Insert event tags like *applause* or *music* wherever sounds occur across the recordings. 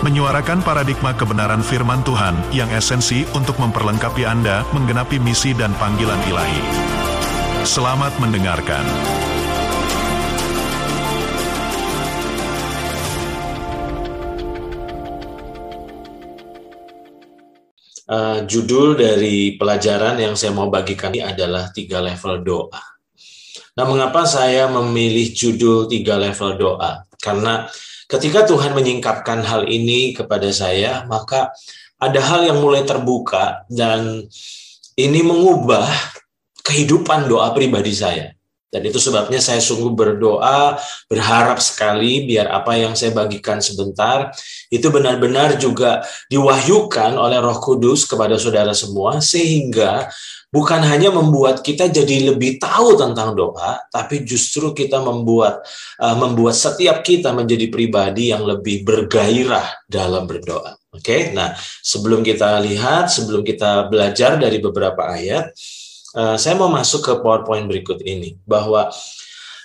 menyuarakan paradigma kebenaran firman Tuhan yang esensi untuk memperlengkapi Anda menggenapi misi dan panggilan ilahi. Selamat mendengarkan. Uh, judul dari pelajaran yang saya mau bagikan ini adalah tiga level doa. Nah, mengapa saya memilih judul tiga level doa? Karena Ketika Tuhan menyingkapkan hal ini kepada saya, maka ada hal yang mulai terbuka dan ini mengubah kehidupan doa pribadi saya. Dan itu sebabnya saya sungguh berdoa, berharap sekali biar apa yang saya bagikan sebentar itu benar-benar juga diwahyukan oleh Roh Kudus kepada saudara semua sehingga bukan hanya membuat kita jadi lebih tahu tentang doa, tapi justru kita membuat uh, membuat setiap kita menjadi pribadi yang lebih bergairah dalam berdoa. Oke, okay? nah sebelum kita lihat, sebelum kita belajar dari beberapa ayat, uh, saya mau masuk ke PowerPoint berikut ini bahwa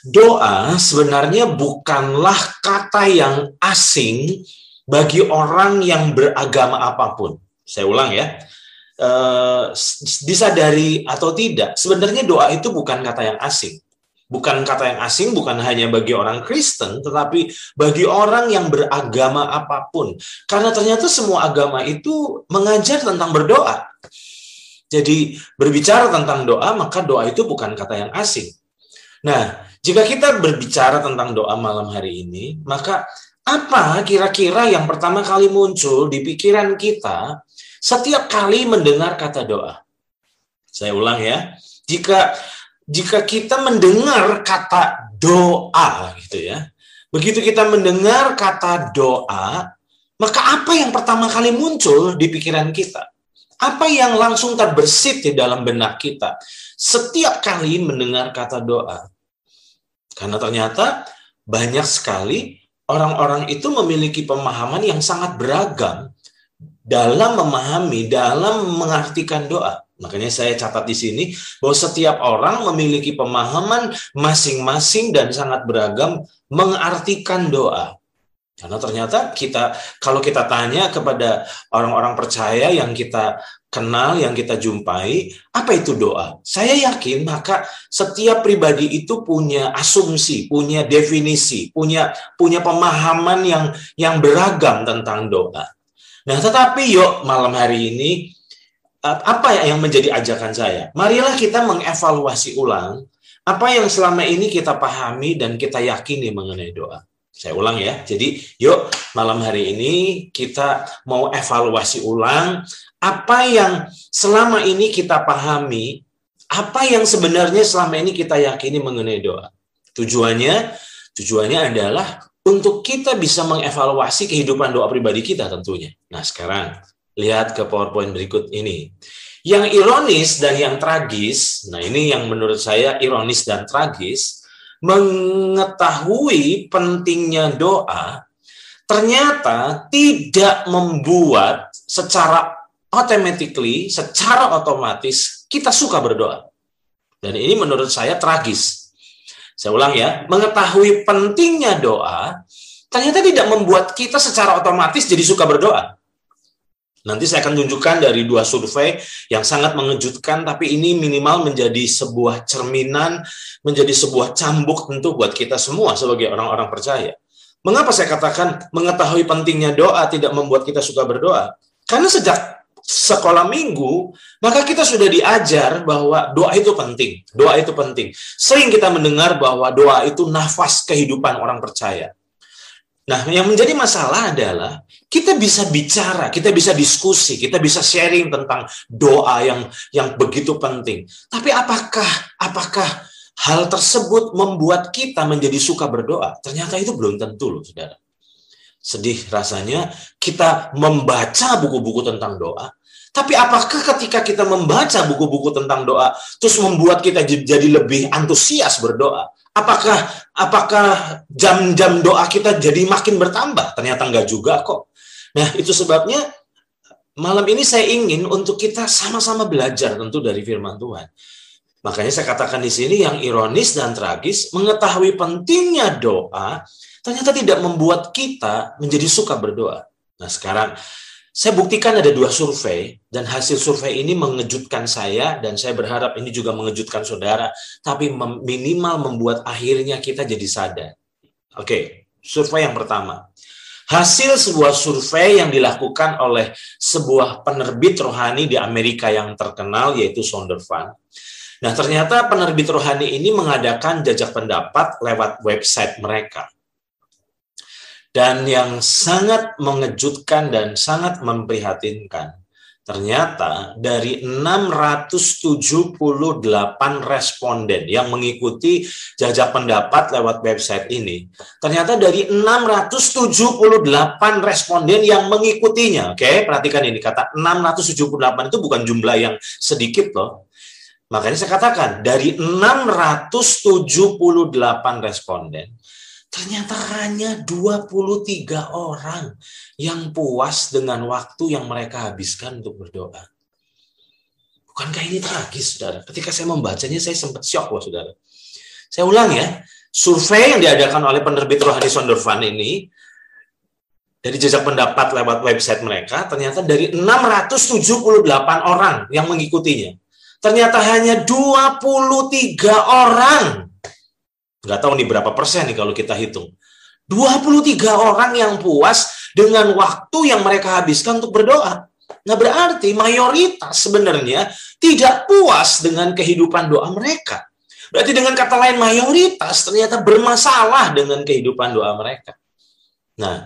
doa sebenarnya bukanlah kata yang asing bagi orang yang beragama apa pun. Saya ulang ya uh, disadari atau tidak, sebenarnya doa itu bukan kata yang asing. Bukan kata yang asing, bukan hanya bagi orang Kristen, tetapi bagi orang yang beragama apa pun. Karena ternyata semua agama itu mengajar tentang berdoa. Jadi berbicara tentang doa, maka doa itu bukan kata yang asing. Nah, jika kita berbicara tentang doa malam hari ini, maka apa kira-kira yang pertama kali muncul di pikiran kita setiap kali mendengar kata doa. Saya ulang ya. Jika jika kita mendengar kata doa gitu ya. Begitu kita mendengar kata doa, maka apa yang pertama kali muncul di pikiran kita? Apa yang langsung terbersit di dalam benak kita setiap kali mendengar kata doa? Karena ternyata banyak sekali orang-orang itu memiliki pemahaman yang sangat beragam dalam memahami, dalam mengartikan doa. Makanya saya catat di sini bahwa setiap orang memiliki pemahaman masing-masing dan sangat beragam mengartikan doa. Karena ternyata kita kalau kita tanya kepada orang-orang percaya yang kita kenal, yang kita jumpai, apa itu doa? Saya yakin maka setiap pribadi itu punya asumsi, punya definisi, punya punya pemahaman yang yang beragam tentang doa. Nah, tetapi yuk malam hari ini apa yang menjadi ajakan saya? Marilah kita mengevaluasi ulang apa yang selama ini kita pahami dan kita yakini mengenai doa. Saya ulang ya. Jadi, yuk malam hari ini kita mau evaluasi ulang apa yang selama ini kita pahami, apa yang sebenarnya selama ini kita yakini mengenai doa. Tujuannya tujuannya adalah untuk kita bisa mengevaluasi kehidupan doa pribadi kita tentunya. Nah, sekarang lihat ke PowerPoint berikut ini. Yang ironis dan yang tragis, nah ini yang menurut saya ironis dan tragis, mengetahui pentingnya doa, ternyata tidak membuat secara automatically, secara otomatis kita suka berdoa. Dan ini menurut saya tragis. Saya ulang ya, mengetahui pentingnya doa ternyata tidak membuat kita secara otomatis jadi suka berdoa. Nanti saya akan tunjukkan dari dua survei yang sangat mengejutkan, tapi ini minimal menjadi sebuah cerminan, menjadi sebuah cambuk tentu buat kita semua sebagai orang-orang percaya. Mengapa saya katakan mengetahui pentingnya doa tidak membuat kita suka berdoa? Karena sejak sekolah minggu, maka kita sudah diajar bahwa doa itu penting. Doa itu penting. Sering kita mendengar bahwa doa itu nafas kehidupan orang percaya. Nah, yang menjadi masalah adalah kita bisa bicara, kita bisa diskusi, kita bisa sharing tentang doa yang yang begitu penting. Tapi apakah apakah hal tersebut membuat kita menjadi suka berdoa? Ternyata itu belum tentu loh, Saudara. sedih rasanya kita membaca buku-buku tentang doa. Tapi apakah ketika kita membaca buku-buku tentang doa, terus membuat kita jadi lebih antusias berdoa? Apakah apakah jam-jam doa kita jadi makin bertambah? Ternyata enggak juga kok. Nah, itu sebabnya malam ini saya ingin untuk kita sama-sama belajar tentu dari firman Tuhan. Makanya saya katakan di sini yang ironis dan tragis, mengetahui pentingnya doa, ternyata tidak membuat kita menjadi suka berdoa. Nah sekarang saya buktikan ada dua survei, dan hasil survei ini mengejutkan saya, dan saya berharap ini juga mengejutkan saudara, tapi minimal membuat akhirnya kita jadi sadar. Oke, survei yang pertama. Hasil sebuah survei yang dilakukan oleh sebuah penerbit rohani di Amerika yang terkenal, yaitu Sondervan. Nah, ternyata penerbit rohani ini mengadakan jajak pendapat lewat website mereka. Dan yang sangat mengejutkan dan sangat memprihatinkan, ternyata dari 678 responden yang mengikuti jajak pendapat lewat website ini, ternyata dari 678 responden yang mengikutinya, oke, okay? perhatikan ini kata 678 itu bukan jumlah yang sedikit loh. Makanya saya katakan dari 678 responden, Ternyata hanya 23 orang yang puas dengan waktu yang mereka habiskan untuk berdoa. Bukankah ini tragis, saudara? Ketika saya membacanya, saya sempat syok, loh, saudara. Saya ulang ya, survei yang diadakan oleh penerbit Rohani Sondervan ini, dari jejak pendapat lewat website mereka, ternyata dari 678 orang yang mengikutinya, ternyata hanya 23 orang Nggak tahu nih berapa persen nih kalau kita hitung. 23 orang yang puas dengan waktu yang mereka habiskan untuk berdoa. Nah berarti mayoritas sebenarnya tidak puas dengan kehidupan doa mereka. Berarti dengan kata lain mayoritas ternyata bermasalah dengan kehidupan doa mereka. Nah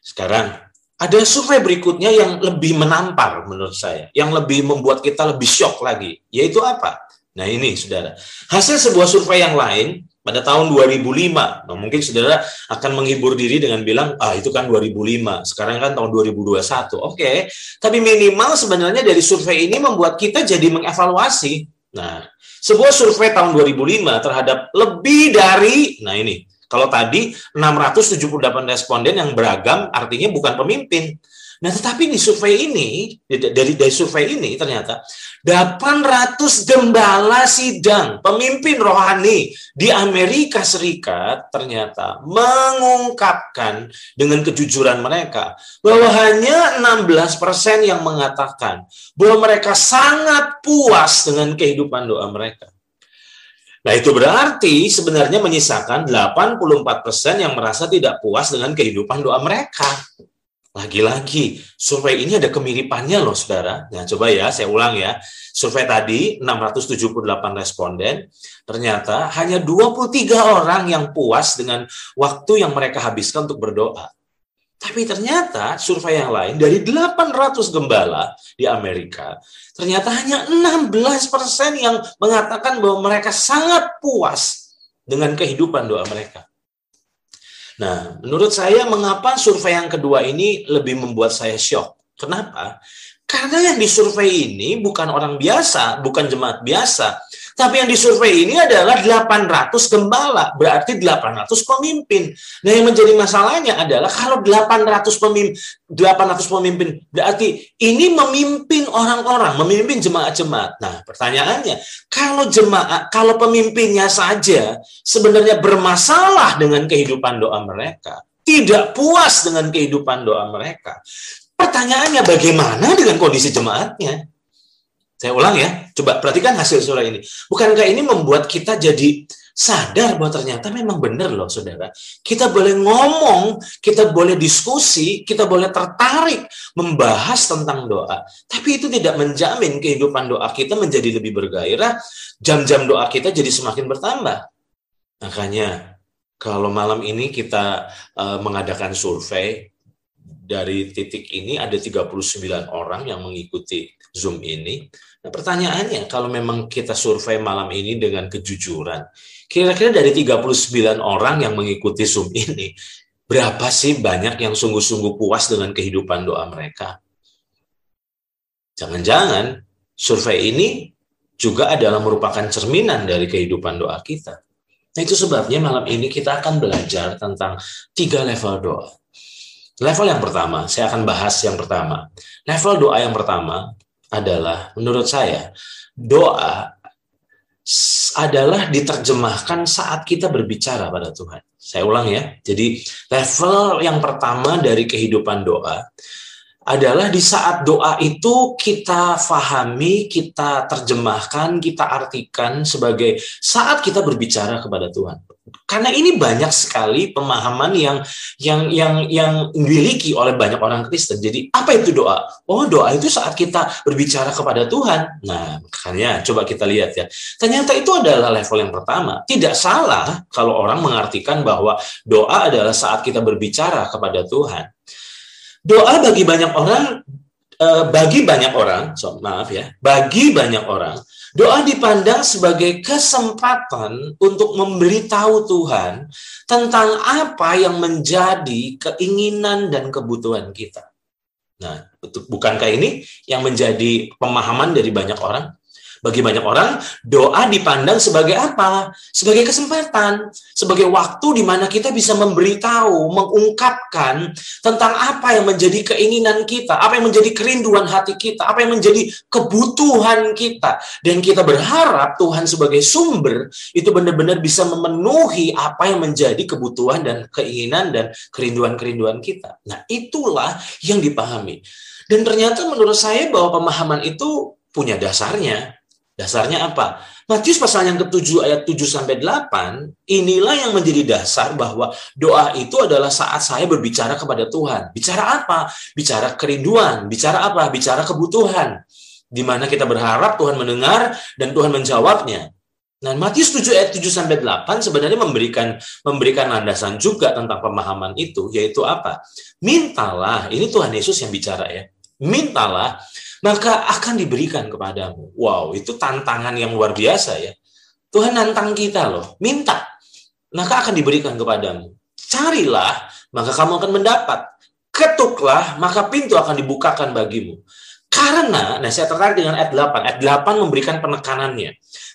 sekarang ada survei berikutnya yang lebih menampar menurut saya. Yang lebih membuat kita lebih shock lagi. Yaitu apa? Nah ini saudara. Hasil sebuah survei yang lain pada tahun 2005. Nah, mungkin saudara akan menghibur diri dengan bilang, ah itu kan 2005, sekarang kan tahun 2021. Oke, okay. tapi minimal sebenarnya dari survei ini membuat kita jadi mengevaluasi. Nah, sebuah survei tahun 2005 terhadap lebih dari, nah ini, kalau tadi 678 responden yang beragam artinya bukan pemimpin, Nah, tetapi di survei ini, dari, dari survei ini ternyata 800 gembala sidang, pemimpin rohani di Amerika Serikat ternyata mengungkapkan dengan kejujuran mereka bahwa hanya 16% yang mengatakan bahwa mereka sangat puas dengan kehidupan doa mereka. Nah, itu berarti sebenarnya menyisakan 84% yang merasa tidak puas dengan kehidupan doa mereka. Lagi-lagi, survei ini ada kemiripannya loh, saudara. Nah, coba ya, saya ulang ya. Survei tadi, 678 responden, ternyata hanya 23 orang yang puas dengan waktu yang mereka habiskan untuk berdoa. Tapi ternyata survei yang lain dari 800 gembala di Amerika, ternyata hanya 16 persen yang mengatakan bahwa mereka sangat puas dengan kehidupan doa mereka. Nah, menurut saya mengapa survei yang kedua ini lebih membuat saya shock? Kenapa? Karena yang disurvei ini bukan orang biasa, bukan jemaat biasa, tapi yang disurvei ini adalah 800 gembala, berarti 800 pemimpin. Nah, yang menjadi masalahnya adalah kalau 800 pemimpin 800 pemimpin berarti ini memimpin orang-orang, memimpin jemaat-jemaat. Nah, pertanyaannya, kalau jemaat, kalau pemimpinnya saja sebenarnya bermasalah dengan kehidupan doa mereka, tidak puas dengan kehidupan doa mereka. Pertanyaannya bagaimana dengan kondisi jemaatnya? Saya ulang ya, coba perhatikan hasil survei ini. Bukankah ini membuat kita jadi sadar bahwa ternyata memang benar loh saudara. Kita boleh ngomong, kita boleh diskusi, kita boleh tertarik membahas tentang doa. Tapi itu tidak menjamin kehidupan doa kita menjadi lebih bergairah, jam-jam doa kita jadi semakin bertambah. Makanya kalau malam ini kita uh, mengadakan survei, dari titik ini ada 39 orang yang mengikuti Zoom ini. Nah, pertanyaannya, kalau memang kita survei malam ini dengan kejujuran, kira-kira dari 39 orang yang mengikuti Zoom ini, berapa sih banyak yang sungguh-sungguh puas dengan kehidupan doa mereka? Jangan-jangan survei ini juga adalah merupakan cerminan dari kehidupan doa kita. Nah itu sebabnya malam ini kita akan belajar tentang tiga level doa. Level yang pertama, saya akan bahas yang pertama. Level doa yang pertama adalah menurut saya doa adalah diterjemahkan saat kita berbicara pada Tuhan. Saya ulang ya. Jadi level yang pertama dari kehidupan doa adalah di saat doa itu kita fahami, kita terjemahkan, kita artikan sebagai saat kita berbicara kepada Tuhan. Karena ini banyak sekali pemahaman yang yang yang yang dimiliki oleh banyak orang Kristen. Jadi apa itu doa? Oh, doa itu saat kita berbicara kepada Tuhan. Nah, makanya coba kita lihat ya. Ternyata itu adalah level yang pertama. Tidak salah kalau orang mengartikan bahwa doa adalah saat kita berbicara kepada Tuhan. Doa bagi banyak orang, eh, bagi banyak orang, so, maaf ya, bagi banyak orang, doa dipandang sebagai kesempatan untuk memberitahu Tuhan tentang apa yang menjadi keinginan dan kebutuhan kita. Nah, bukankah ini yang menjadi pemahaman dari banyak orang? Bagi banyak orang, doa dipandang sebagai apa? Sebagai kesempatan, sebagai waktu di mana kita bisa memberitahu, mengungkapkan tentang apa yang menjadi keinginan kita, apa yang menjadi kerinduan hati kita, apa yang menjadi kebutuhan kita. Dan kita berharap Tuhan sebagai sumber itu benar-benar bisa memenuhi apa yang menjadi kebutuhan dan keinginan dan kerinduan-kerinduan kita. Nah, itulah yang dipahami. Dan ternyata menurut saya bahwa pemahaman itu punya dasarnya. Dasarnya apa? Matius pasal yang ke-7 ayat 7 sampai 8, inilah yang menjadi dasar bahwa doa itu adalah saat saya berbicara kepada Tuhan. Bicara apa? Bicara kerinduan, bicara apa? Bicara kebutuhan. Di mana kita berharap Tuhan mendengar dan Tuhan menjawabnya. Nah, Matius 7 ayat 7 sampai 8 sebenarnya memberikan memberikan landasan juga tentang pemahaman itu, yaitu apa? Mintalah, ini Tuhan Yesus yang bicara ya. Mintalah maka akan diberikan kepadamu. Wow, itu tantangan yang luar biasa ya. Tuhan nantang kita loh, minta, maka akan diberikan kepadamu. Carilah, maka kamu akan mendapat. Ketuklah, maka pintu akan dibukakan bagimu. Karena, nah saya tertarik dengan ayat 8. Ayat 8 memberikan penekanannya.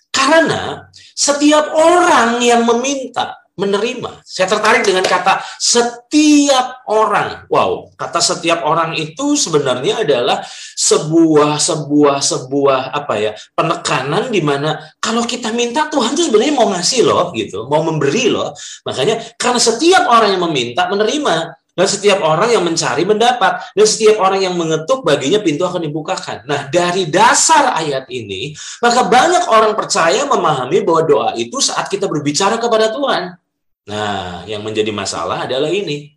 Karena setiap orang yang meminta, menerima. Saya tertarik dengan kata setiap orang. Wow, kata setiap orang itu sebenarnya adalah sebuah sebuah sebuah apa ya penekanan di mana kalau kita minta Tuhan tuh sebenarnya mau ngasih loh gitu, mau memberi loh. Makanya karena setiap orang yang meminta menerima. Dan setiap orang yang mencari mendapat. Dan setiap orang yang mengetuk baginya pintu akan dibukakan. Nah dari dasar ayat ini, maka banyak orang percaya memahami bahwa doa itu saat kita berbicara kepada Tuhan. Nah, yang menjadi masalah adalah ini.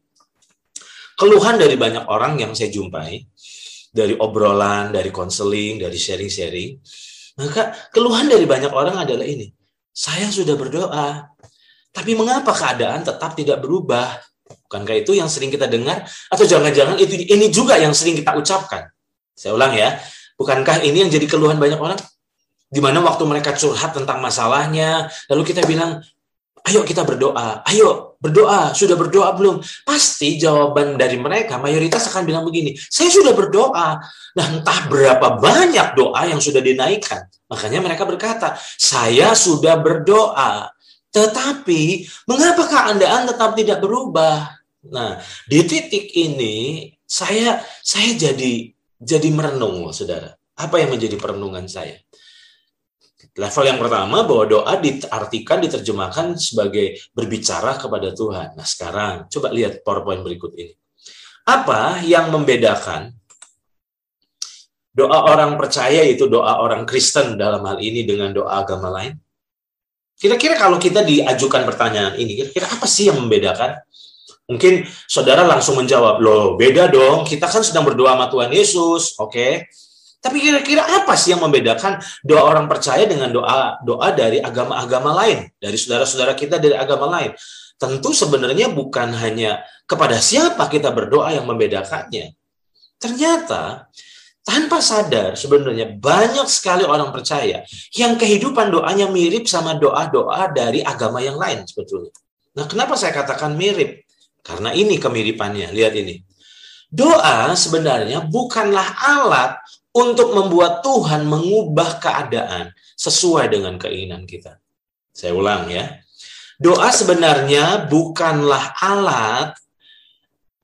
Keluhan dari banyak orang yang saya jumpai, dari obrolan, dari konseling, dari sharing-sharing, maka keluhan dari banyak orang adalah ini. Saya sudah berdoa, tapi mengapa keadaan tetap tidak berubah? Bukankah itu yang sering kita dengar? Atau jangan-jangan itu ini juga yang sering kita ucapkan? Saya ulang ya, bukankah ini yang jadi keluhan banyak orang? Di mana waktu mereka curhat tentang masalahnya, lalu kita bilang, Ayo kita berdoa. Ayo berdoa. Sudah berdoa belum? Pasti jawaban dari mereka mayoritas akan bilang begini. Saya sudah berdoa. Nah entah berapa banyak doa yang sudah dinaikkan. Makanya mereka berkata, saya sudah berdoa. Tetapi mengapakah Anda tetap tidak berubah? Nah, di titik ini saya saya jadi jadi merenung, Saudara. Apa yang menjadi perenungan saya? Level yang pertama bahwa doa diartikan diterjemahkan sebagai berbicara kepada Tuhan. Nah, sekarang coba lihat PowerPoint berikut ini. Apa yang membedakan doa orang percaya itu doa orang Kristen dalam hal ini dengan doa agama lain? Kira-kira kalau kita diajukan pertanyaan ini, kira-kira apa sih yang membedakan? Mungkin saudara langsung menjawab, loh beda dong, kita kan sedang berdoa sama Tuhan Yesus, oke? Okay? Tapi kira-kira apa sih yang membedakan doa orang percaya dengan doa doa dari agama-agama lain, dari saudara-saudara kita dari agama lain? Tentu sebenarnya bukan hanya kepada siapa kita berdoa yang membedakannya. Ternyata tanpa sadar sebenarnya banyak sekali orang percaya yang kehidupan doanya mirip sama doa-doa dari agama yang lain sebetulnya. Nah, kenapa saya katakan mirip? Karena ini kemiripannya, lihat ini. Doa sebenarnya bukanlah alat untuk membuat Tuhan mengubah keadaan sesuai dengan keinginan kita. Saya ulang ya. Doa sebenarnya bukanlah alat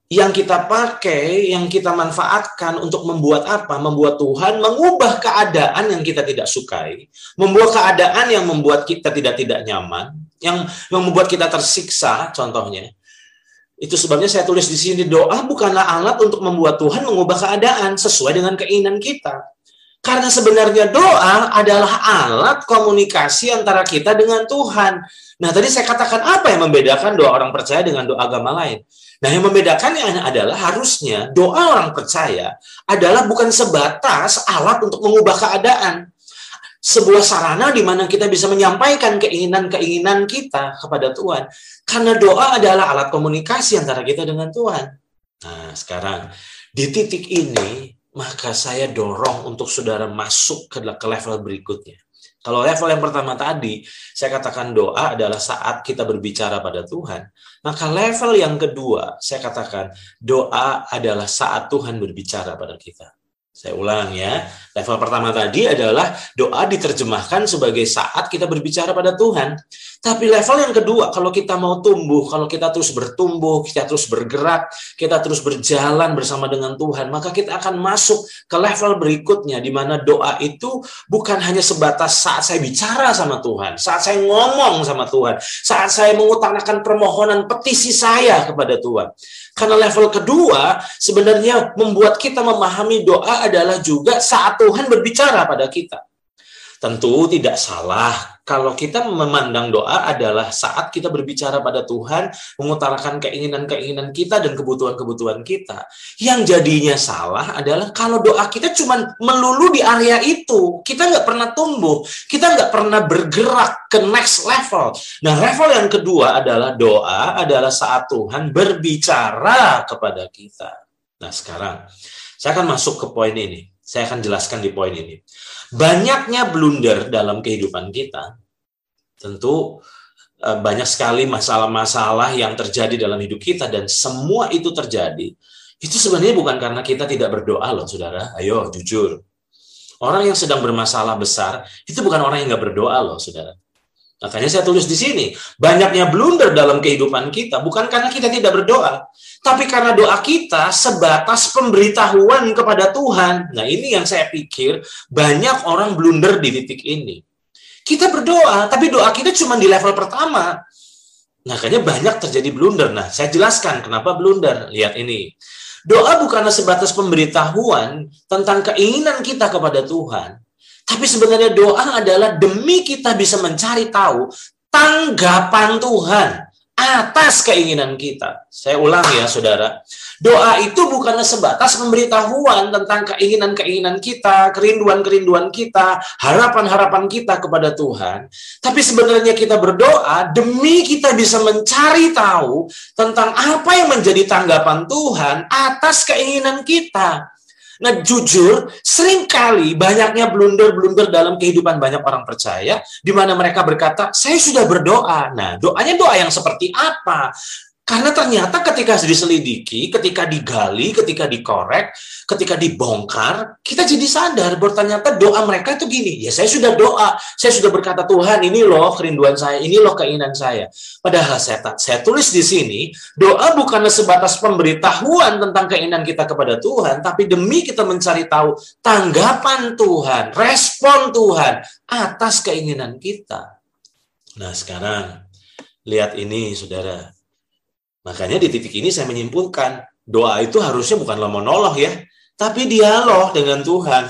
yang kita pakai, yang kita manfaatkan untuk membuat apa? Membuat Tuhan mengubah keadaan yang kita tidak sukai, membuat keadaan yang membuat kita tidak tidak nyaman, yang, yang membuat kita tersiksa, contohnya. Itu sebabnya saya tulis di sini doa bukanlah alat untuk membuat Tuhan mengubah keadaan sesuai dengan keinginan kita. Karena sebenarnya doa adalah alat komunikasi antara kita dengan Tuhan. Nah, tadi saya katakan apa yang membedakan doa orang percaya dengan doa agama lain? Nah, yang membedakannya adalah harusnya doa orang percaya adalah bukan sebatas alat untuk mengubah keadaan. Sebuah sarana di mana kita bisa menyampaikan keinginan-keinginan kita kepada Tuhan. Karena doa adalah alat komunikasi antara kita dengan Tuhan. Nah, sekarang di titik ini, maka saya dorong untuk saudara masuk ke level berikutnya. Kalau level yang pertama tadi, saya katakan doa adalah saat kita berbicara pada Tuhan. Maka level yang kedua, saya katakan doa adalah saat Tuhan berbicara pada kita. Saya ulang ya. Level pertama tadi adalah doa diterjemahkan sebagai saat kita berbicara pada Tuhan. Tapi level yang kedua, kalau kita mau tumbuh, kalau kita terus bertumbuh, kita terus bergerak, kita terus berjalan bersama dengan Tuhan, maka kita akan masuk ke level berikutnya di mana doa itu bukan hanya sebatas saat saya bicara sama Tuhan, saat saya ngomong sama Tuhan, saat saya mengutarakan permohonan petisi saya kepada Tuhan. Karena level kedua sebenarnya membuat kita memahami doa adalah juga saat Tuhan berbicara pada kita. Tentu tidak salah kalau kita memandang doa adalah saat kita berbicara pada Tuhan, mengutarakan keinginan-keinginan kita dan kebutuhan-kebutuhan kita. Yang jadinya salah adalah kalau doa kita cuma melulu di area itu, kita nggak pernah tumbuh, kita nggak pernah bergerak ke next level. Nah, level yang kedua adalah doa adalah saat Tuhan berbicara kepada kita. Nah, sekarang saya akan masuk ke poin ini. Saya akan jelaskan di poin ini. Banyaknya blunder dalam kehidupan kita, tentu eh, banyak sekali masalah-masalah yang terjadi dalam hidup kita dan semua itu terjadi. Itu sebenarnya bukan karena kita tidak berdoa loh, saudara. Ayo, jujur. Orang yang sedang bermasalah besar, itu bukan orang yang nggak berdoa loh, saudara. Makanya saya tulis di sini, banyaknya blunder dalam kehidupan kita bukan karena kita tidak berdoa, tapi karena doa kita sebatas pemberitahuan kepada Tuhan. Nah, ini yang saya pikir banyak orang blunder di titik ini. Kita berdoa, tapi doa kita cuma di level pertama. Nah, kayaknya banyak terjadi blunder. Nah, saya jelaskan kenapa blunder. Lihat ini. Doa bukanlah sebatas pemberitahuan tentang keinginan kita kepada Tuhan, tapi sebenarnya doa adalah demi kita bisa mencari tahu tanggapan Tuhan atas keinginan kita. Saya ulang ya, saudara. Doa itu bukanlah sebatas pemberitahuan tentang keinginan-keinginan kita, kerinduan-kerinduan kita, harapan-harapan kita kepada Tuhan. Tapi sebenarnya kita berdoa demi kita bisa mencari tahu tentang apa yang menjadi tanggapan Tuhan atas keinginan kita. Nah, jujur, sering kali banyaknya blunder-blunder dalam kehidupan banyak orang percaya, di mana mereka berkata, saya sudah berdoa. Nah, doanya doa yang seperti apa? Karena ternyata ketika diselidiki, ketika digali, ketika dikorek, ketika dibongkar, kita jadi sadar bahwa ternyata doa mereka itu gini, ya saya sudah doa, saya sudah berkata Tuhan ini loh kerinduan saya, ini loh keinginan saya. Padahal saya, saya tulis di sini, doa bukanlah sebatas pemberitahuan tentang keinginan kita kepada Tuhan, tapi demi kita mencari tahu tanggapan Tuhan, respon Tuhan atas keinginan kita. Nah sekarang, lihat ini saudara, Makanya di titik ini saya menyimpulkan, doa itu harusnya bukanlah monolog ya, tapi dialog dengan Tuhan.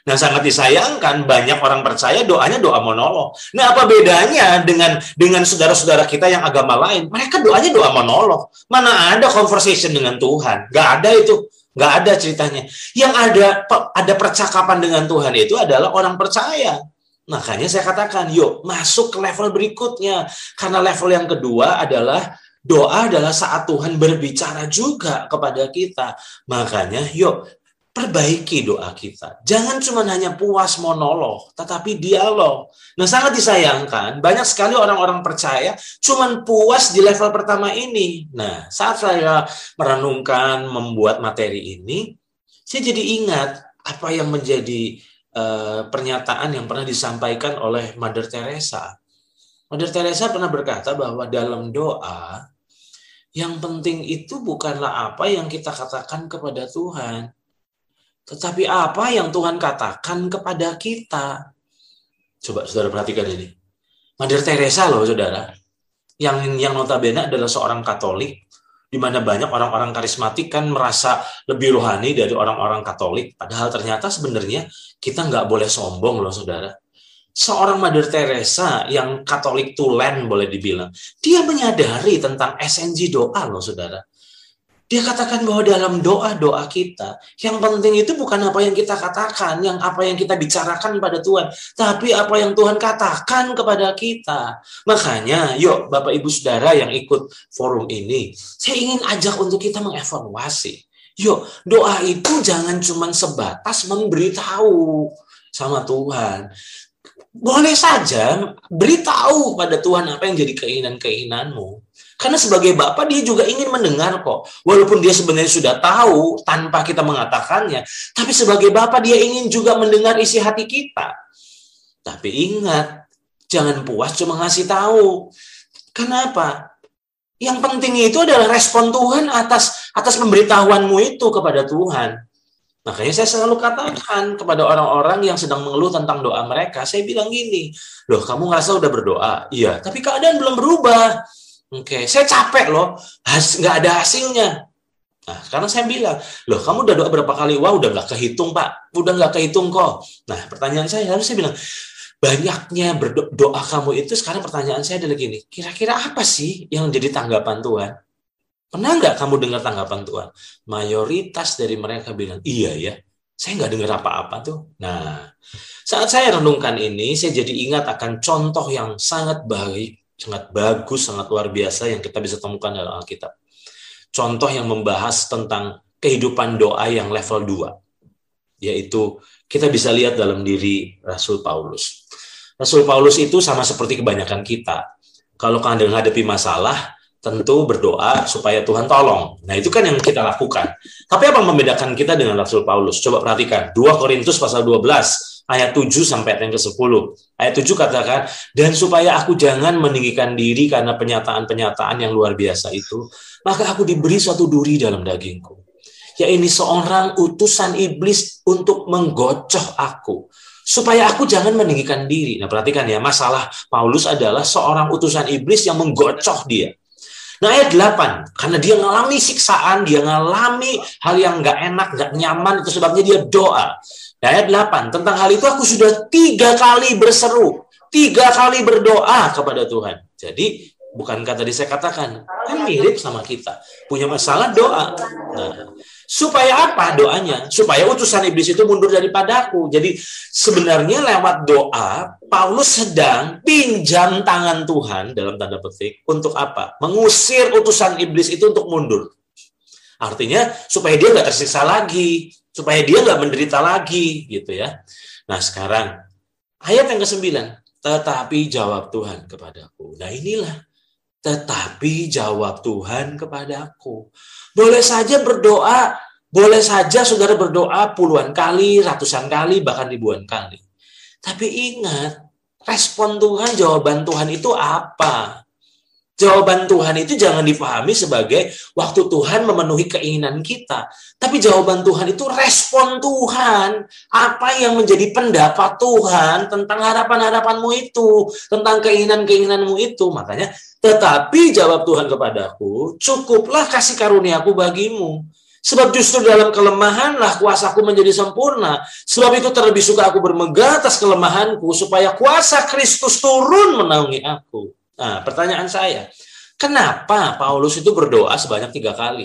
Nah, sangat disayangkan banyak orang percaya doanya doa monolog. Nah, apa bedanya dengan dengan saudara-saudara kita yang agama lain? Mereka doanya doa monolog. Mana ada conversation dengan Tuhan? Gak ada itu. Gak ada ceritanya. Yang ada ada percakapan dengan Tuhan itu adalah orang percaya. Makanya saya katakan, yuk masuk ke level berikutnya. Karena level yang kedua adalah Doa adalah saat Tuhan berbicara juga kepada kita. Makanya, yuk, perbaiki doa kita. Jangan cuma hanya puas monolog, tetapi dialog. Nah, sangat disayangkan, banyak sekali orang-orang percaya cuma puas di level pertama ini. Nah, saat saya merenungkan, membuat materi ini, saya jadi ingat apa yang menjadi uh, pernyataan yang pernah disampaikan oleh Mother Teresa. Mother Teresa pernah berkata bahwa dalam doa, yang penting itu bukanlah apa yang kita katakan kepada Tuhan, tetapi apa yang Tuhan katakan kepada kita? Coba saudara perhatikan ini. Mother Teresa loh saudara. Yang yang notabene adalah seorang Katolik, di mana banyak orang-orang karismatik kan merasa lebih rohani dari orang-orang Katolik. Padahal ternyata sebenarnya kita nggak boleh sombong loh saudara. Seorang Mother Teresa yang Katolik tulen boleh dibilang, dia menyadari tentang esensi doa loh saudara. Dia katakan bahwa dalam doa-doa kita, yang penting itu bukan apa yang kita katakan, yang apa yang kita bicarakan pada Tuhan, tapi apa yang Tuhan katakan kepada kita. Makanya, yuk Bapak Ibu Saudara yang ikut forum ini, saya ingin ajak untuk kita mengevaluasi. Yuk, doa itu jangan cuma sebatas memberitahu sama Tuhan. Boleh saja beritahu pada Tuhan apa yang jadi keinginan-keinginanmu. Karena sebagai bapak dia juga ingin mendengar kok. Walaupun dia sebenarnya sudah tahu tanpa kita mengatakannya. Tapi sebagai bapak dia ingin juga mendengar isi hati kita. Tapi ingat, jangan puas cuma ngasih tahu. Kenapa? Yang penting itu adalah respon Tuhan atas atas pemberitahuanmu itu kepada Tuhan. Makanya saya selalu katakan kepada orang-orang yang sedang mengeluh tentang doa mereka, saya bilang gini, loh kamu ngerasa udah berdoa? Iya, tapi keadaan belum berubah. Oke, okay. saya capek loh, nggak ada hasilnya. Nah, sekarang saya bilang, loh kamu udah doa berapa kali? Wah, udah nggak kehitung pak, udah nggak kehitung kok. Nah, pertanyaan saya, lalu saya bilang, banyaknya berdoa kamu itu sekarang pertanyaan saya adalah gini, kira-kira apa sih yang jadi tanggapan Tuhan? Pernah nggak kamu dengar tanggapan Tuhan? Mayoritas dari mereka bilang, iya ya, saya nggak dengar apa-apa tuh. Nah, saat saya renungkan ini, saya jadi ingat akan contoh yang sangat baik sangat bagus, sangat luar biasa yang kita bisa temukan dalam Alkitab. Contoh yang membahas tentang kehidupan doa yang level 2, yaitu kita bisa lihat dalam diri Rasul Paulus. Rasul Paulus itu sama seperti kebanyakan kita. Kalau kalian menghadapi masalah, tentu berdoa supaya Tuhan tolong. Nah, itu kan yang kita lakukan. Tapi apa membedakan kita dengan Rasul Paulus? Coba perhatikan. 2 Korintus pasal 12 ayat 7 sampai ayat yang ke-10. Ayat 7 katakan, dan supaya aku jangan meninggikan diri karena penyataan-penyataan yang luar biasa itu, maka aku diberi suatu duri dalam dagingku. Ya ini seorang utusan iblis untuk menggocoh aku. Supaya aku jangan meninggikan diri. Nah perhatikan ya, masalah Paulus adalah seorang utusan iblis yang menggocoh dia. Nah ayat 8, karena dia ngalami siksaan, dia ngalami hal yang nggak enak, nggak nyaman, itu sebabnya dia doa. Ayat 8, tentang hal itu aku sudah tiga kali berseru, tiga kali berdoa kepada Tuhan. Jadi, bukan kata tadi saya katakan, kan mirip sama kita. Punya masalah doa. Nah, supaya apa doanya? Supaya utusan iblis itu mundur daripadaku. Jadi, sebenarnya lewat doa, Paulus sedang pinjam tangan Tuhan, dalam tanda petik, untuk apa? Mengusir utusan iblis itu untuk mundur. Artinya, supaya dia nggak tersiksa lagi supaya dia nggak menderita lagi gitu ya. Nah sekarang ayat yang ke-9, tetapi jawab Tuhan kepadaku. Nah inilah tetapi jawab Tuhan kepadaku. Boleh saja berdoa, boleh saja saudara berdoa puluhan kali, ratusan kali, bahkan ribuan kali. Tapi ingat, respon Tuhan, jawaban Tuhan itu apa? Jawaban Tuhan itu jangan dipahami sebagai waktu Tuhan memenuhi keinginan kita. Tapi jawaban Tuhan itu respon Tuhan. Apa yang menjadi pendapat Tuhan tentang harapan-harapanmu itu. Tentang keinginan-keinginanmu itu. Makanya, tetapi jawab Tuhan kepadaku, cukuplah kasih karuniaku bagimu. Sebab justru dalam kelemahanlah kuasaku menjadi sempurna. Sebab itu terlebih suka aku bermegah atas kelemahanku, supaya kuasa Kristus turun menaungi aku. Nah, pertanyaan saya, kenapa Paulus itu berdoa sebanyak tiga kali?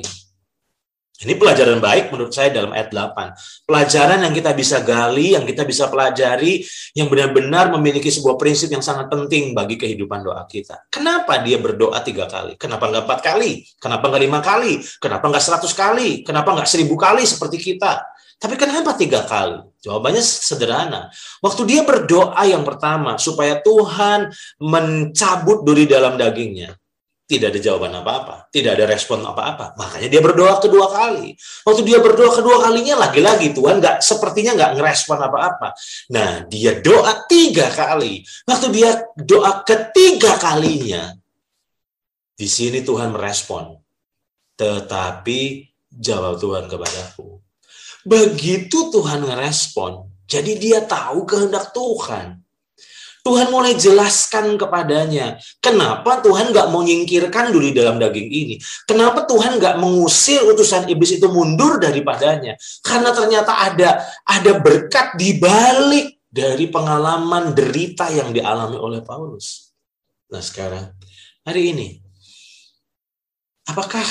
Ini pelajaran baik menurut saya dalam ayat 8. Pelajaran yang kita bisa gali, yang kita bisa pelajari, yang benar-benar memiliki sebuah prinsip yang sangat penting bagi kehidupan doa kita. Kenapa dia berdoa tiga kali? Kenapa nggak empat kali? Kenapa nggak lima kali? Kenapa nggak seratus kali? Kenapa nggak seribu kali seperti kita? Tapi kenapa tiga kali? Jawabannya sederhana. Waktu dia berdoa yang pertama supaya Tuhan mencabut duri dalam dagingnya, tidak ada jawaban apa-apa, tidak ada respon apa-apa. Makanya dia berdoa kedua kali. Waktu dia berdoa kedua kalinya lagi-lagi Tuhan nggak sepertinya nggak ngerespon apa-apa. Nah dia doa tiga kali. Waktu dia doa ketiga kalinya, di sini Tuhan merespon. Tetapi jawab Tuhan kepadaku. Begitu Tuhan ngerespon, jadi dia tahu kehendak Tuhan. Tuhan mulai jelaskan kepadanya, kenapa Tuhan nggak mau nyingkirkan dulu dalam daging ini? Kenapa Tuhan nggak mengusir utusan iblis itu mundur daripadanya? Karena ternyata ada ada berkat di balik dari pengalaman derita yang dialami oleh Paulus. Nah sekarang, hari ini, apakah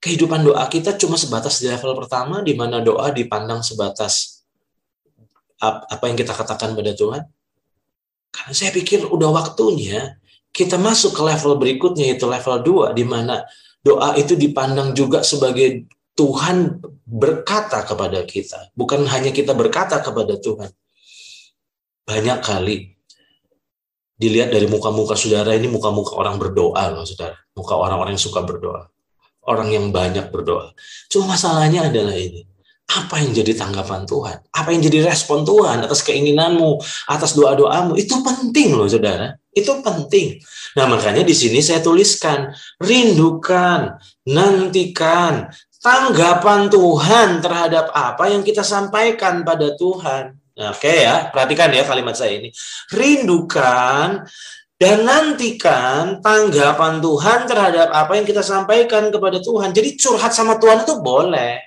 kehidupan doa kita cuma sebatas di level pertama di mana doa dipandang sebatas apa yang kita katakan pada Tuhan? Karena saya pikir udah waktunya kita masuk ke level berikutnya yaitu level 2 di mana doa itu dipandang juga sebagai Tuhan berkata kepada kita, bukan hanya kita berkata kepada Tuhan. Banyak kali dilihat dari muka-muka saudara ini muka-muka orang berdoa loh saudara, muka orang-orang yang suka berdoa orang yang banyak berdoa. Cuma masalahnya adalah ini. Apa yang jadi tanggapan Tuhan? Apa yang jadi respon Tuhan atas keinginanmu, atas doa-doamu? Itu penting loh, saudara. Itu penting. Nah, makanya di sini saya tuliskan, rindukan, nantikan, tanggapan Tuhan terhadap apa yang kita sampaikan pada Tuhan. Nah, Oke okay ya, perhatikan ya kalimat saya ini. Rindukan, dan nantikan tanggapan Tuhan terhadap apa yang kita sampaikan kepada Tuhan. Jadi curhat sama Tuhan itu boleh.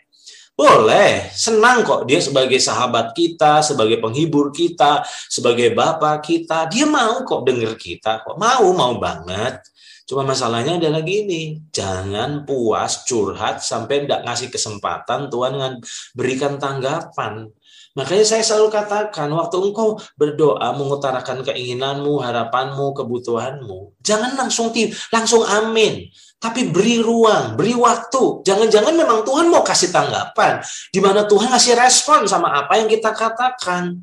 Boleh, senang kok dia sebagai sahabat kita, sebagai penghibur kita, sebagai bapak kita. Dia mau kok denger kita kok. Mau, mau banget. Cuma masalahnya adalah gini, jangan puas curhat sampai tidak ngasih kesempatan Tuhan berikan tanggapan. Makanya saya selalu katakan, waktu engkau berdoa mengutarakan keinginanmu, harapanmu, kebutuhanmu, jangan langsung langsung amin, tapi beri ruang, beri waktu. Jangan-jangan memang Tuhan mau kasih tanggapan, di mana Tuhan kasih respon sama apa yang kita katakan.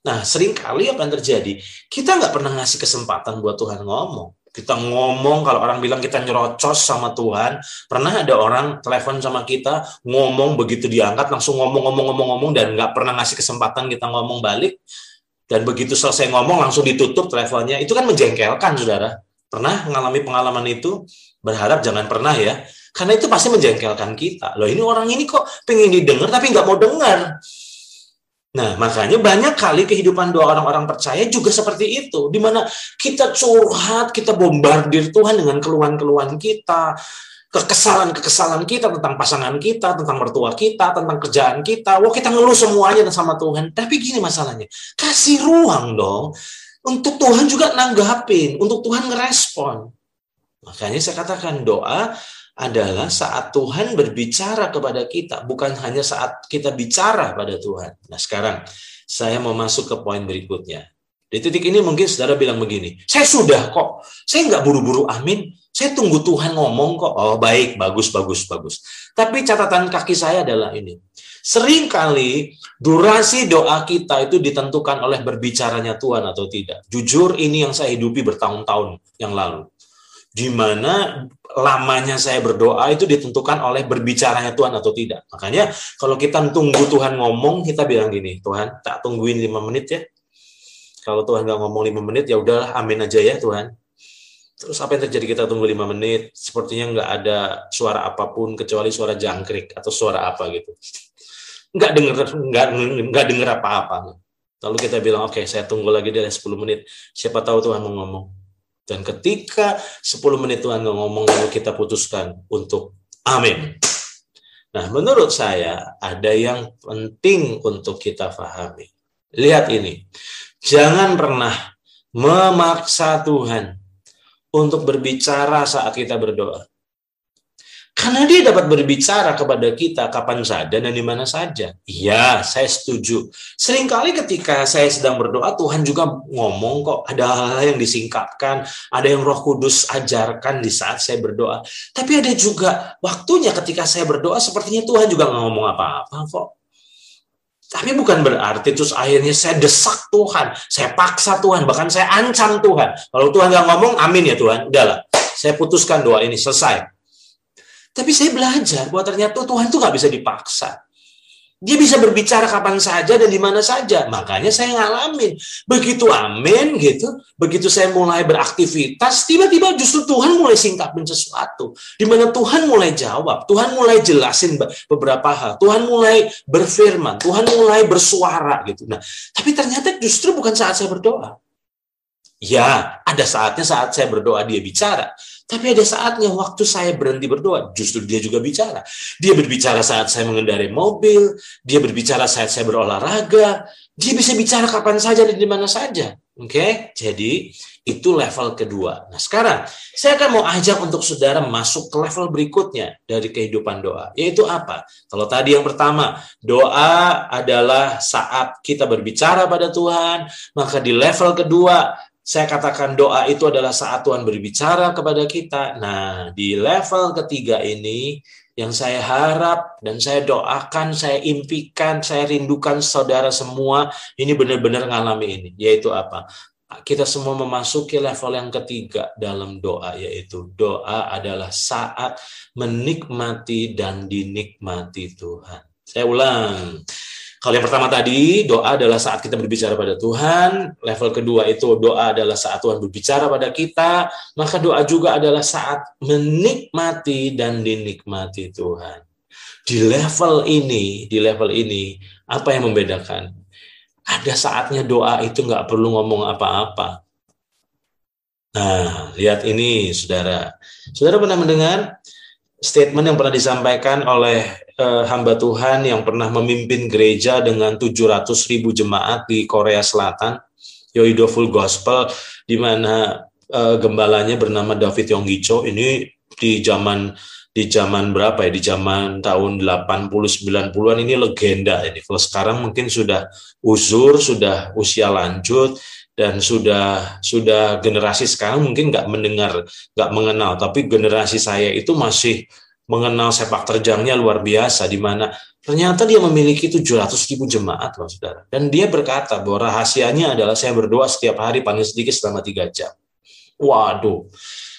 Nah, sering kali apa yang terjadi? Kita nggak pernah ngasih kesempatan buat Tuhan ngomong kita ngomong kalau orang bilang kita nyerocos sama Tuhan. Pernah ada orang telepon sama kita ngomong begitu diangkat langsung ngomong-ngomong-ngomong-ngomong dan nggak pernah ngasih kesempatan kita ngomong balik. Dan begitu selesai ngomong langsung ditutup teleponnya. Itu kan menjengkelkan saudara. Pernah mengalami pengalaman itu? Berharap jangan pernah ya. Karena itu pasti menjengkelkan kita. Loh ini orang ini kok pengen didengar tapi nggak mau dengar Nah, makanya banyak kali kehidupan dua orang-orang percaya juga seperti itu, di mana kita curhat, kita bombardir Tuhan dengan keluhan-keluhan kita, kekesalan-kekesalan kita tentang pasangan kita, tentang mertua kita, tentang kerjaan kita. Wah, kita ngeluh semuanya sama Tuhan. Tapi gini masalahnya, kasih ruang dong untuk Tuhan juga nanggapin, untuk Tuhan ngerespon. Makanya saya katakan doa adalah saat Tuhan berbicara kepada kita, bukan hanya saat kita bicara pada Tuhan. Nah sekarang saya mau masuk ke poin berikutnya. Di titik ini mungkin saudara bilang begini, saya sudah kok, saya nggak buru-buru amin, saya tunggu Tuhan ngomong kok. Oh baik, bagus, bagus, bagus. Tapi catatan kaki saya adalah ini. Seringkali durasi doa kita itu ditentukan oleh berbicaranya Tuhan atau tidak. Jujur ini yang saya hidupi bertahun-tahun yang lalu di mana lamanya saya berdoa itu ditentukan oleh berbicaranya Tuhan atau tidak. Makanya kalau kita tunggu Tuhan ngomong, kita bilang gini, Tuhan tak tungguin lima menit ya. Kalau Tuhan nggak ngomong lima menit, ya udahlah, amin aja ya Tuhan. Terus apa yang terjadi kita tunggu lima menit? Sepertinya nggak ada suara apa pun kecuali suara jangkrik atau suara apa gitu. Nggak dengar, nggak nggak dengar apa-apa. Lalu kita bilang, oke, okay, saya tunggu lagi deh 10 menit. Siapa tahu Tuhan mau ngomong. Dan ketika 10 menit Tuhan ngomong lalu kita putuskan untuk amin. Nah, menurut saya ada yang penting untuk kita pahami. Lihat ini. Jangan pernah memaksa Tuhan untuk berbicara saat kita berdoa. Karena dia dapat berbicara kepada kita kapan saja dan di mana saja. Iya, saya setuju. Seringkali ketika saya sedang berdoa, Tuhan juga ngomong kok, ada hal-hal yang disingkapkan, ada yang roh kudus ajarkan di saat saya berdoa. Tapi ada juga waktunya ketika saya berdoa, sepertinya Tuhan juga nggak ngomong apa-apa kok. Tapi bukan berarti terus akhirnya saya desak Tuhan, saya paksa Tuhan, bahkan saya ancam Tuhan. Kalau Tuhan nggak ngomong, amin ya Tuhan, udahlah. Saya putuskan doa ini, selesai. Tapi saya belajar bahwa ternyata Tuhan itu nggak bisa dipaksa. Dia bisa berbicara kapan saja dan di mana saja. Makanya saya ngalamin. Begitu amin gitu, begitu saya mulai beraktivitas, tiba-tiba justru Tuhan mulai singkapin sesuatu. Di mana Tuhan mulai jawab, Tuhan mulai jelasin beberapa hal. Tuhan mulai berfirman, Tuhan mulai bersuara gitu. Nah, tapi ternyata justru bukan saat saya berdoa. Ya, ada saatnya saat saya berdoa dia bicara. Tapi ada saatnya waktu saya berhenti berdoa, justru dia juga bicara. Dia berbicara saat saya mengendarai mobil, dia berbicara saat saya berolahraga, dia bisa bicara kapan saja dan di mana saja. Oke, okay? jadi itu level kedua. Nah sekarang saya akan mau ajak untuk saudara masuk ke level berikutnya dari kehidupan doa, yaitu apa? Kalau tadi yang pertama, doa adalah saat kita berbicara pada Tuhan, maka di level kedua saya katakan doa itu adalah saat Tuhan berbicara kepada kita. Nah, di level ketiga ini yang saya harap dan saya doakan, saya impikan, saya rindukan saudara semua ini benar-benar ngalami ini, yaitu apa? Kita semua memasuki level yang ketiga dalam doa, yaitu doa adalah saat menikmati dan dinikmati Tuhan. Saya ulang, kalau yang pertama tadi, doa adalah saat kita berbicara pada Tuhan. Level kedua itu doa adalah saat Tuhan berbicara pada kita. Maka doa juga adalah saat menikmati dan dinikmati Tuhan. Di level ini, di level ini, apa yang membedakan? Ada saatnya doa itu nggak perlu ngomong apa-apa. Nah, lihat ini, saudara. Saudara pernah mendengar statement yang pernah disampaikan oleh uh, hamba Tuhan yang pernah memimpin gereja dengan 700 ribu jemaat di Korea Selatan, Yoido Full Gospel, di mana uh, gembalanya bernama David Yonggicho. Ini di zaman di zaman berapa ya? Di zaman tahun 80 90-an ini legenda ini. Kalau sekarang mungkin sudah uzur, sudah usia lanjut dan sudah sudah generasi sekarang mungkin nggak mendengar nggak mengenal. Tapi generasi saya itu masih mengenal sepak terjangnya luar biasa di mana ternyata dia memiliki 700 ribu jemaat loh saudara. Dan dia berkata bahwa rahasianya adalah saya berdoa setiap hari paling sedikit selama tiga jam. Waduh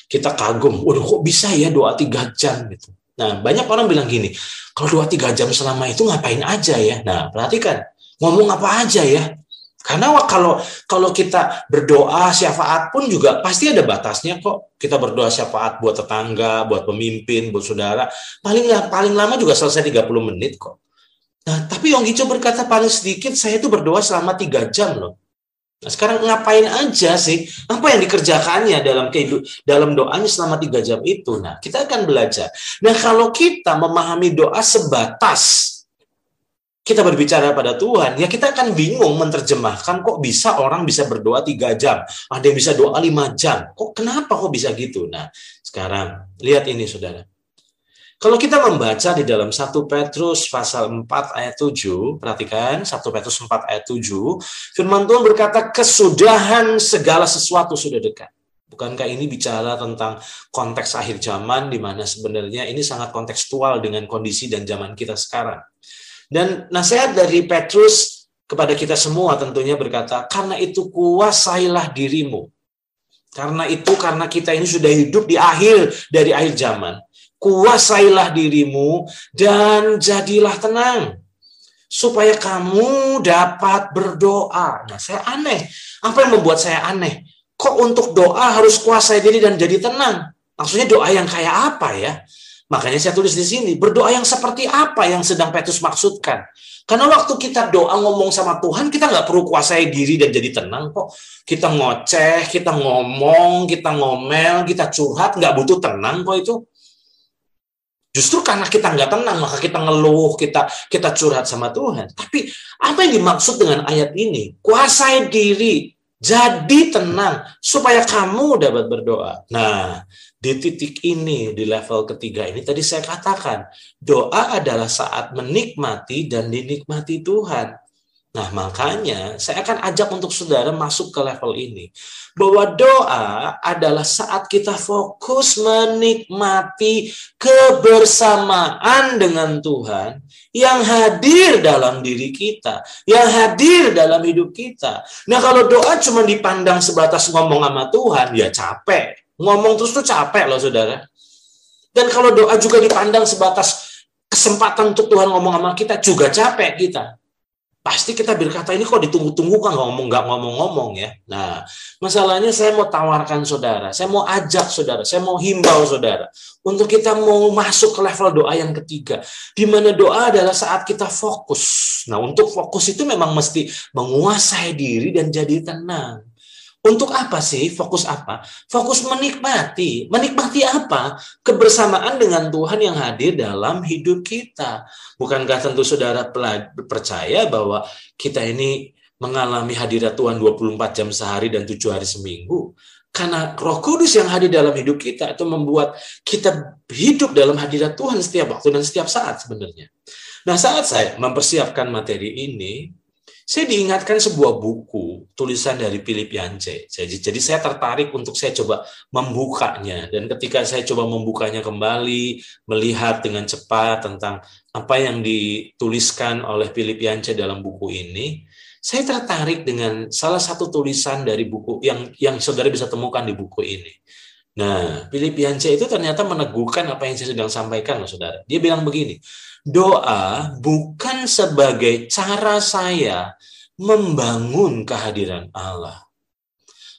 kita kagum. Waduh kok bisa ya doa tiga jam gitu? Nah banyak orang bilang gini kalau doa tiga jam selama itu ngapain aja ya? Nah perhatikan ngomong apa aja ya karena kalau kalau kita berdoa syafaat pun juga pasti ada batasnya kok. Kita berdoa syafaat buat tetangga, buat pemimpin, buat saudara. Paling paling lama juga selesai 30 menit kok. Nah, tapi Yonggicho berkata paling sedikit saya itu berdoa selama tiga jam loh. Nah, sekarang ngapain aja sih? Apa yang dikerjakannya dalam kehidup, dalam doanya selama tiga jam itu? Nah, kita akan belajar. Nah, kalau kita memahami doa sebatas kita berbicara pada Tuhan, ya kita akan bingung menerjemahkan kok bisa orang bisa berdoa tiga jam, ada yang bisa doa lima jam, kok kenapa kok bisa gitu? Nah, sekarang lihat ini saudara. Kalau kita membaca di dalam 1 Petrus pasal 4 ayat 7, perhatikan 1 Petrus 4 ayat 7, firman Tuhan berkata kesudahan segala sesuatu sudah dekat. Bukankah ini bicara tentang konteks akhir zaman di mana sebenarnya ini sangat kontekstual dengan kondisi dan zaman kita sekarang. Dan nasihat dari Petrus kepada kita semua tentunya berkata, karena itu kuasailah dirimu. Karena itu karena kita ini sudah hidup di akhir dari akhir zaman. Kuasailah dirimu dan jadilah tenang. Supaya kamu dapat berdoa. Nah saya aneh. Apa yang membuat saya aneh? Kok untuk doa harus kuasai diri dan jadi tenang? Maksudnya doa yang kayak apa ya? Makanya saya tulis di sini, berdoa yang seperti apa yang sedang Petrus maksudkan. Karena waktu kita doa ngomong sama Tuhan, kita nggak perlu kuasai diri dan jadi tenang kok. Kita ngoceh, kita ngomong, kita ngomel, kita curhat, nggak butuh tenang kok itu. Justru karena kita nggak tenang, maka kita ngeluh, kita kita curhat sama Tuhan. Tapi apa yang dimaksud dengan ayat ini? Kuasai diri, jadi tenang, supaya kamu dapat berdoa. Nah, di titik ini, di level ketiga ini, tadi saya katakan, doa adalah saat menikmati dan dinikmati Tuhan. Nah, makanya saya akan ajak untuk saudara masuk ke level ini. Bahwa doa adalah saat kita fokus menikmati kebersamaan dengan Tuhan yang hadir dalam diri kita, yang hadir dalam hidup kita. Nah, kalau doa cuma dipandang sebatas ngomong sama Tuhan, ya capek. Ngomong terus tuh capek loh, saudara. Dan kalau doa juga dipandang sebatas kesempatan untuk Tuhan ngomong sama kita, juga capek kita pasti kita berkata ini kok ditunggu-tunggu kan ngomong nggak ngomong-ngomong ya. Nah, masalahnya saya mau tawarkan saudara, saya mau ajak saudara, saya mau himbau saudara untuk kita mau masuk ke level doa yang ketiga, di mana doa adalah saat kita fokus. Nah, untuk fokus itu memang mesti menguasai diri dan jadi tenang. Untuk apa sih? Fokus apa? Fokus menikmati. Menikmati apa? Kebersamaan dengan Tuhan yang hadir dalam hidup kita. Bukankah tentu saudara percaya bahwa kita ini mengalami hadirat Tuhan 24 jam sehari dan 7 hari seminggu? Karena roh kudus yang hadir dalam hidup kita itu membuat kita hidup dalam hadirat Tuhan setiap waktu dan setiap saat sebenarnya. Nah saat saya mempersiapkan materi ini, saya diingatkan sebuah buku tulisan dari Philip Yance. Jadi, jadi saya tertarik untuk saya coba membukanya dan ketika saya coba membukanya kembali, melihat dengan cepat tentang apa yang dituliskan oleh Philip Yance dalam buku ini, saya tertarik dengan salah satu tulisan dari buku yang yang saudara bisa temukan di buku ini. Nah, Yance itu ternyata meneguhkan apa yang saya sedang sampaikan, loh, saudara. Dia bilang begini, Doa bukan sebagai cara saya membangun kehadiran Allah,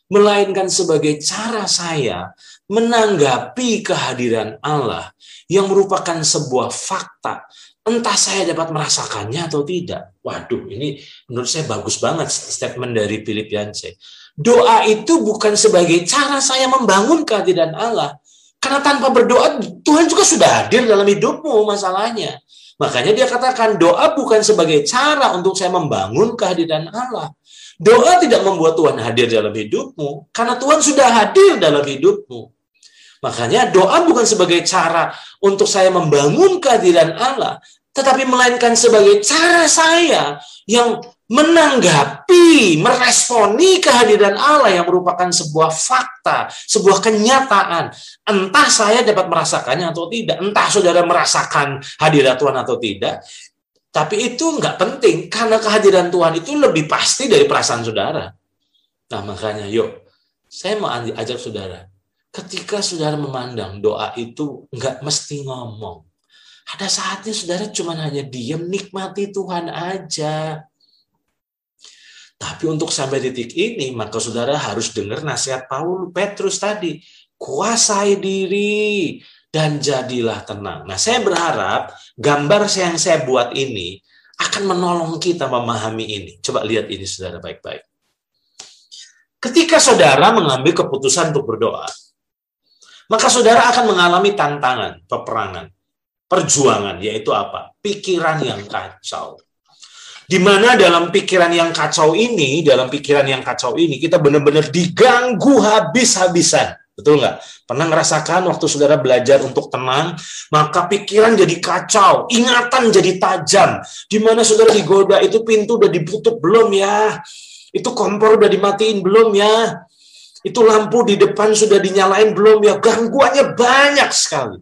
melainkan sebagai cara saya menanggapi kehadiran Allah yang merupakan sebuah fakta. Entah saya dapat merasakannya atau tidak. Waduh, ini menurut saya bagus banget statement dari Yance. Doa itu bukan sebagai cara saya membangun kehadiran Allah, karena tanpa berdoa, Tuhan juga sudah hadir dalam hidupmu masalahnya. Makanya dia katakan, doa bukan sebagai cara untuk saya membangun kehadiran Allah. Doa tidak membuat Tuhan hadir dalam hidupmu, karena Tuhan sudah hadir dalam hidupmu. Makanya doa bukan sebagai cara untuk saya membangun kehadiran Allah, tetapi melainkan sebagai cara saya yang menanggapi, meresponi kehadiran Allah yang merupakan sebuah fakta, sebuah kenyataan. Entah saya dapat merasakannya atau tidak, entah saudara merasakan hadirat Tuhan atau tidak, tapi itu nggak penting karena kehadiran Tuhan itu lebih pasti dari perasaan saudara. Nah makanya yuk, saya mau ajak saudara, ketika saudara memandang doa itu nggak mesti ngomong. Ada saatnya saudara cuma hanya diam, nikmati Tuhan aja tapi untuk sampai titik ini, maka saudara harus dengar nasihat Paul Petrus tadi. Kuasai diri dan jadilah tenang. Nah, saya berharap gambar yang saya buat ini akan menolong kita memahami ini. Coba lihat ini saudara baik-baik. Ketika saudara mengambil keputusan untuk berdoa, maka saudara akan mengalami tantangan, peperangan, perjuangan, yaitu apa? Pikiran yang kacau di mana dalam pikiran yang kacau ini, dalam pikiran yang kacau ini, kita benar-benar diganggu habis-habisan. Betul nggak? Pernah ngerasakan waktu saudara belajar untuk tenang, maka pikiran jadi kacau, ingatan jadi tajam. Di mana saudara digoda, itu pintu udah ditutup belum ya? Itu kompor udah dimatiin belum ya? Itu lampu di depan sudah dinyalain belum ya? Gangguannya banyak sekali.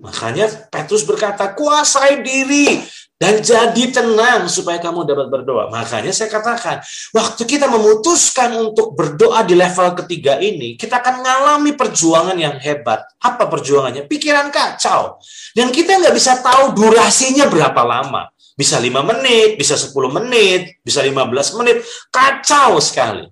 Makanya Petrus berkata, kuasai diri dan jadi tenang supaya kamu dapat berdoa. Makanya saya katakan, waktu kita memutuskan untuk berdoa di level ketiga ini, kita akan mengalami perjuangan yang hebat. Apa perjuangannya? Pikiran kacau. Dan kita nggak bisa tahu durasinya berapa lama. Bisa 5 menit, bisa 10 menit, bisa 15 menit. Kacau sekali.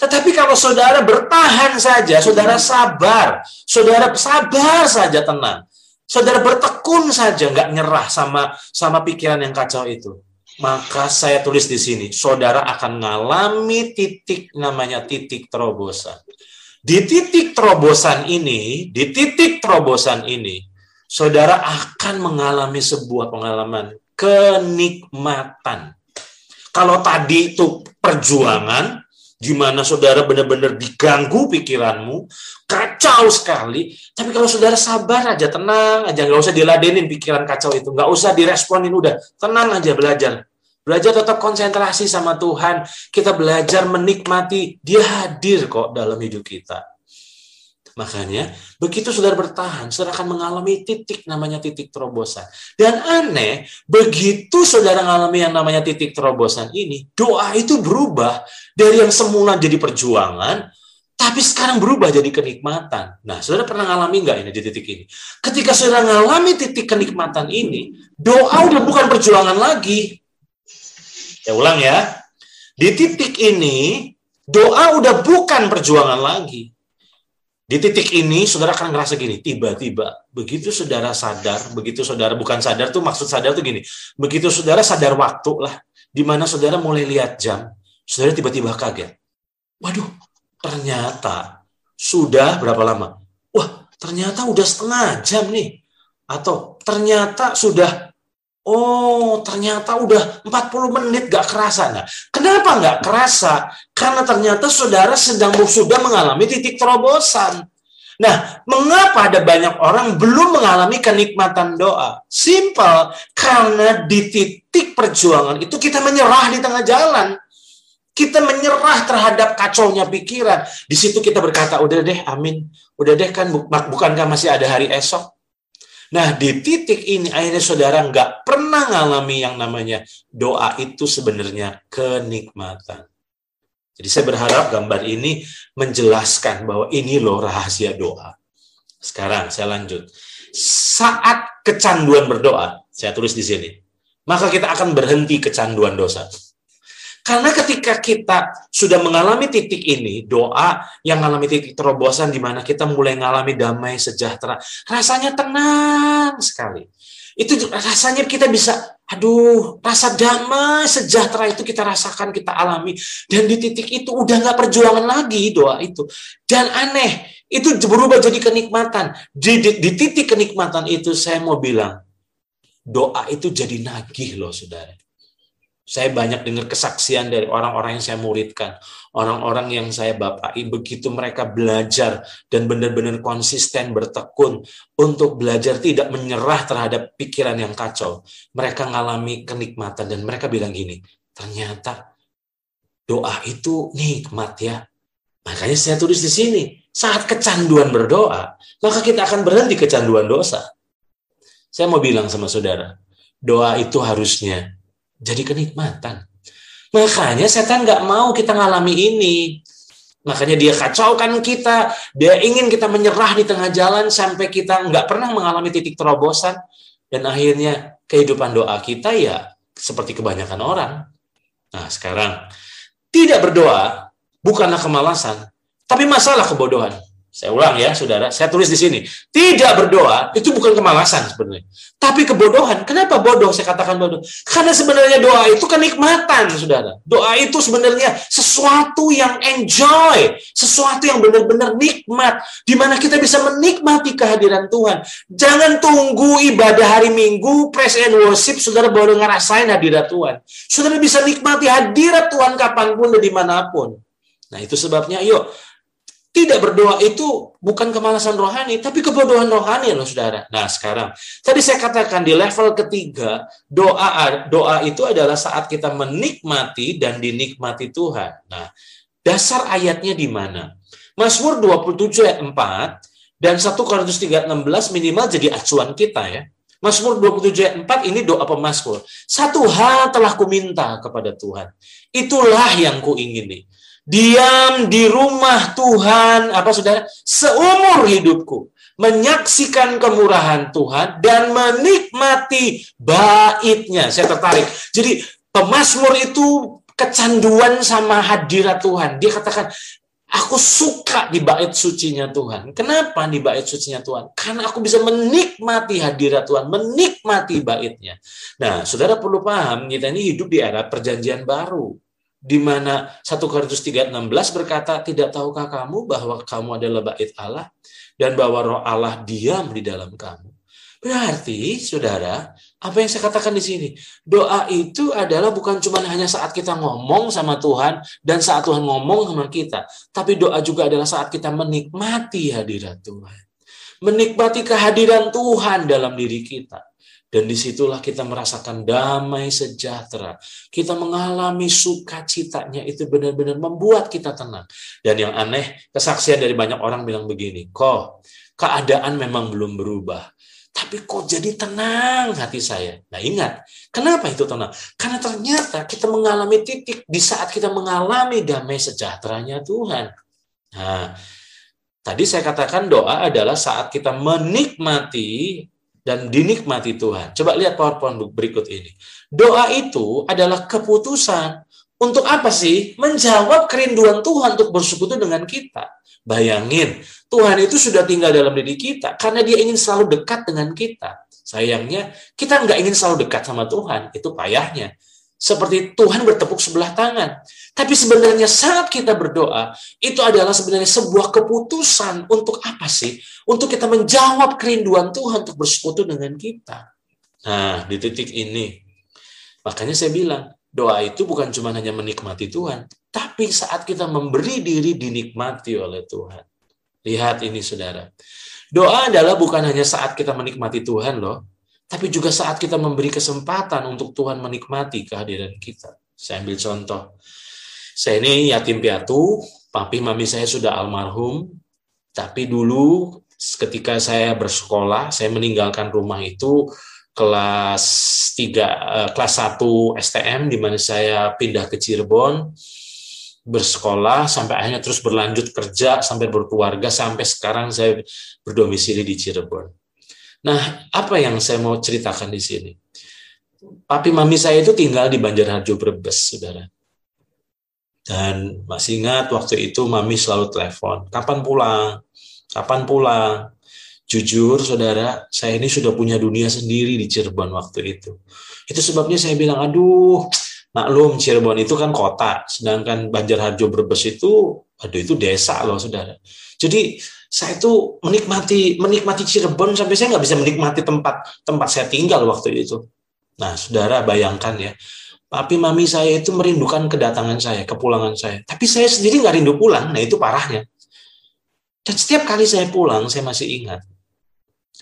Tetapi kalau saudara bertahan saja, saudara sabar, saudara sabar saja tenang, Saudara bertekun saja, nggak nyerah sama sama pikiran yang kacau itu. Maka saya tulis di sini, saudara akan mengalami titik namanya titik terobosan. Di titik terobosan ini, di titik terobosan ini, saudara akan mengalami sebuah pengalaman kenikmatan. Kalau tadi itu perjuangan, di mana saudara benar-benar diganggu pikiranmu, kacau sekali. Tapi kalau saudara sabar aja, tenang aja, nggak usah diladenin pikiran kacau itu, nggak usah diresponin, udah tenang aja belajar. Belajar tetap konsentrasi sama Tuhan. Kita belajar menikmati dia hadir kok dalam hidup kita. Makanya, begitu saudara bertahan, saudara akan mengalami titik namanya titik terobosan. Dan aneh, begitu saudara mengalami yang namanya titik terobosan ini, doa itu berubah dari yang semula jadi perjuangan, tapi sekarang berubah jadi kenikmatan. Nah, saudara pernah ngalami nggak ini di titik ini? Ketika saudara mengalami titik kenikmatan ini, doa udah bukan perjuangan lagi. Ya ulang ya. Di titik ini, doa udah bukan perjuangan lagi. Di titik ini, saudara akan ngerasa gini, tiba-tiba, begitu saudara sadar, begitu saudara, bukan sadar tuh maksud sadar tuh gini, begitu saudara sadar waktu lah, di mana saudara mulai lihat jam, saudara tiba-tiba kaget. Waduh, ternyata sudah berapa lama? Wah, ternyata udah setengah jam nih. Atau ternyata sudah Oh, ternyata udah 40 menit gak kerasa. Nah, kenapa gak kerasa? Karena ternyata saudara sedang sudah mengalami titik terobosan. Nah, mengapa ada banyak orang belum mengalami kenikmatan doa? Simple, karena di titik perjuangan itu kita menyerah di tengah jalan. Kita menyerah terhadap kacaunya pikiran. Di situ kita berkata, udah deh, amin. Udah deh kan, bukankah masih ada hari esok? Nah, di titik ini akhirnya saudara nggak pernah ngalami yang namanya doa itu sebenarnya kenikmatan. Jadi saya berharap gambar ini menjelaskan bahwa ini loh rahasia doa. Sekarang saya lanjut. Saat kecanduan berdoa, saya tulis di sini, maka kita akan berhenti kecanduan dosa. Karena ketika kita sudah mengalami titik ini, doa yang mengalami titik terobosan di mana kita mulai mengalami damai sejahtera, rasanya tenang sekali. Itu rasanya kita bisa, aduh, rasa damai sejahtera itu kita rasakan, kita alami. Dan di titik itu udah nggak perjuangan lagi doa itu. Dan aneh, itu berubah jadi kenikmatan. Di, di, di titik kenikmatan itu saya mau bilang, doa itu jadi nagih loh saudara. Saya banyak dengar kesaksian dari orang-orang yang saya muridkan, orang-orang yang saya bapai, begitu mereka belajar dan benar-benar konsisten bertekun untuk belajar tidak menyerah terhadap pikiran yang kacau. Mereka mengalami kenikmatan dan mereka bilang gini, ternyata doa itu nikmat ya. Makanya saya tulis di sini, saat kecanduan berdoa, maka kita akan berhenti kecanduan dosa. Saya mau bilang sama saudara, doa itu harusnya jadi kenikmatan. Makanya setan nggak mau kita ngalami ini. Makanya dia kacaukan kita, dia ingin kita menyerah di tengah jalan sampai kita nggak pernah mengalami titik terobosan. Dan akhirnya kehidupan doa kita ya seperti kebanyakan orang. Nah sekarang, tidak berdoa bukanlah kemalasan, tapi masalah kebodohan. Saya ulang ya, saudara. Saya tulis di sini. Tidak berdoa itu bukan kemalasan sebenarnya. Tapi kebodohan. Kenapa bodoh? Saya katakan bodoh. Karena sebenarnya doa itu kenikmatan, saudara. Doa itu sebenarnya sesuatu yang enjoy. Sesuatu yang benar-benar nikmat. Di mana kita bisa menikmati kehadiran Tuhan. Jangan tunggu ibadah hari Minggu, praise and worship, saudara baru ngerasain hadirat Tuhan. Saudara bisa nikmati hadirat Tuhan kapan pun dan di mana pun. Nah itu sebabnya, yuk tidak berdoa itu bukan kemalasan rohani, tapi kebodohan rohani loh saudara. Nah sekarang, tadi saya katakan di level ketiga, doa doa itu adalah saat kita menikmati dan dinikmati Tuhan. Nah, dasar ayatnya di mana? Mazmur 27 ayat 4 dan 1 Korintus 3 16 minimal jadi acuan kita ya. Mazmur 27 ayat 4 ini doa pemazmur. Satu hal telah kuminta kepada Tuhan. Itulah yang kuingini diam di rumah Tuhan apa saudara? Seumur hidupku menyaksikan kemurahan Tuhan dan menikmati baitnya. Saya tertarik. Jadi pemazmur itu kecanduan sama hadirat Tuhan. Dia katakan aku suka di bait sucinya Tuhan. Kenapa di bait sucinya Tuhan? Karena aku bisa menikmati hadirat Tuhan menikmati baitnya. Nah saudara perlu paham kita ini hidup di era perjanjian baru di mana 1 Korintus 3:16 berkata, "Tidak tahukah kamu bahwa kamu adalah bait Allah dan bahwa roh Allah diam di dalam kamu?" Berarti, Saudara, apa yang saya katakan di sini, doa itu adalah bukan cuma hanya saat kita ngomong sama Tuhan dan saat Tuhan ngomong sama kita, tapi doa juga adalah saat kita menikmati hadirat Tuhan. Menikmati kehadiran Tuhan dalam diri kita. Dan di situlah kita merasakan damai sejahtera. Kita mengalami sukacitanya itu benar-benar membuat kita tenang. Dan yang aneh, kesaksian dari banyak orang bilang begini, kok keadaan memang belum berubah. Tapi kok jadi tenang hati saya. Nah ingat, kenapa itu tenang? Karena ternyata kita mengalami titik di saat kita mengalami damai sejahteranya Tuhan. Nah, tadi saya katakan doa adalah saat kita menikmati dan dinikmati Tuhan. Coba lihat PowerPoint berikut ini. Doa itu adalah keputusan untuk apa sih? Menjawab kerinduan Tuhan untuk bersekutu dengan kita. Bayangin, Tuhan itu sudah tinggal dalam diri kita karena dia ingin selalu dekat dengan kita. Sayangnya, kita nggak ingin selalu dekat sama Tuhan. Itu payahnya seperti Tuhan bertepuk sebelah tangan. Tapi sebenarnya saat kita berdoa, itu adalah sebenarnya sebuah keputusan untuk apa sih? Untuk kita menjawab kerinduan Tuhan untuk bersekutu dengan kita. Nah, di titik ini, makanya saya bilang, doa itu bukan cuma hanya menikmati Tuhan, tapi saat kita memberi diri dinikmati oleh Tuhan. Lihat ini, saudara. Doa adalah bukan hanya saat kita menikmati Tuhan loh, tapi juga saat kita memberi kesempatan untuk Tuhan menikmati kehadiran kita. Saya ambil contoh. Saya ini yatim piatu, papi mami saya sudah almarhum, tapi dulu ketika saya bersekolah, saya meninggalkan rumah itu kelas 3 eh, kelas 1 STM di mana saya pindah ke Cirebon bersekolah sampai akhirnya terus berlanjut kerja sampai berkeluarga sampai sekarang saya berdomisili di Cirebon. Nah, apa yang saya mau ceritakan di sini? Papi mami saya itu tinggal di Banjarharjo Brebes, saudara. Dan masih ingat waktu itu mami selalu telepon, kapan pulang? Kapan pulang? Jujur, saudara, saya ini sudah punya dunia sendiri di Cirebon waktu itu. Itu sebabnya saya bilang, aduh, maklum Cirebon itu kan kota, sedangkan Banjarharjo Brebes itu, aduh itu desa loh, saudara. Jadi saya itu menikmati menikmati Cirebon sampai saya nggak bisa menikmati tempat tempat saya tinggal waktu itu. Nah, saudara bayangkan ya, papi mami saya itu merindukan kedatangan saya, kepulangan saya. Tapi saya sendiri nggak rindu pulang. Nah itu parahnya. Dan setiap kali saya pulang, saya masih ingat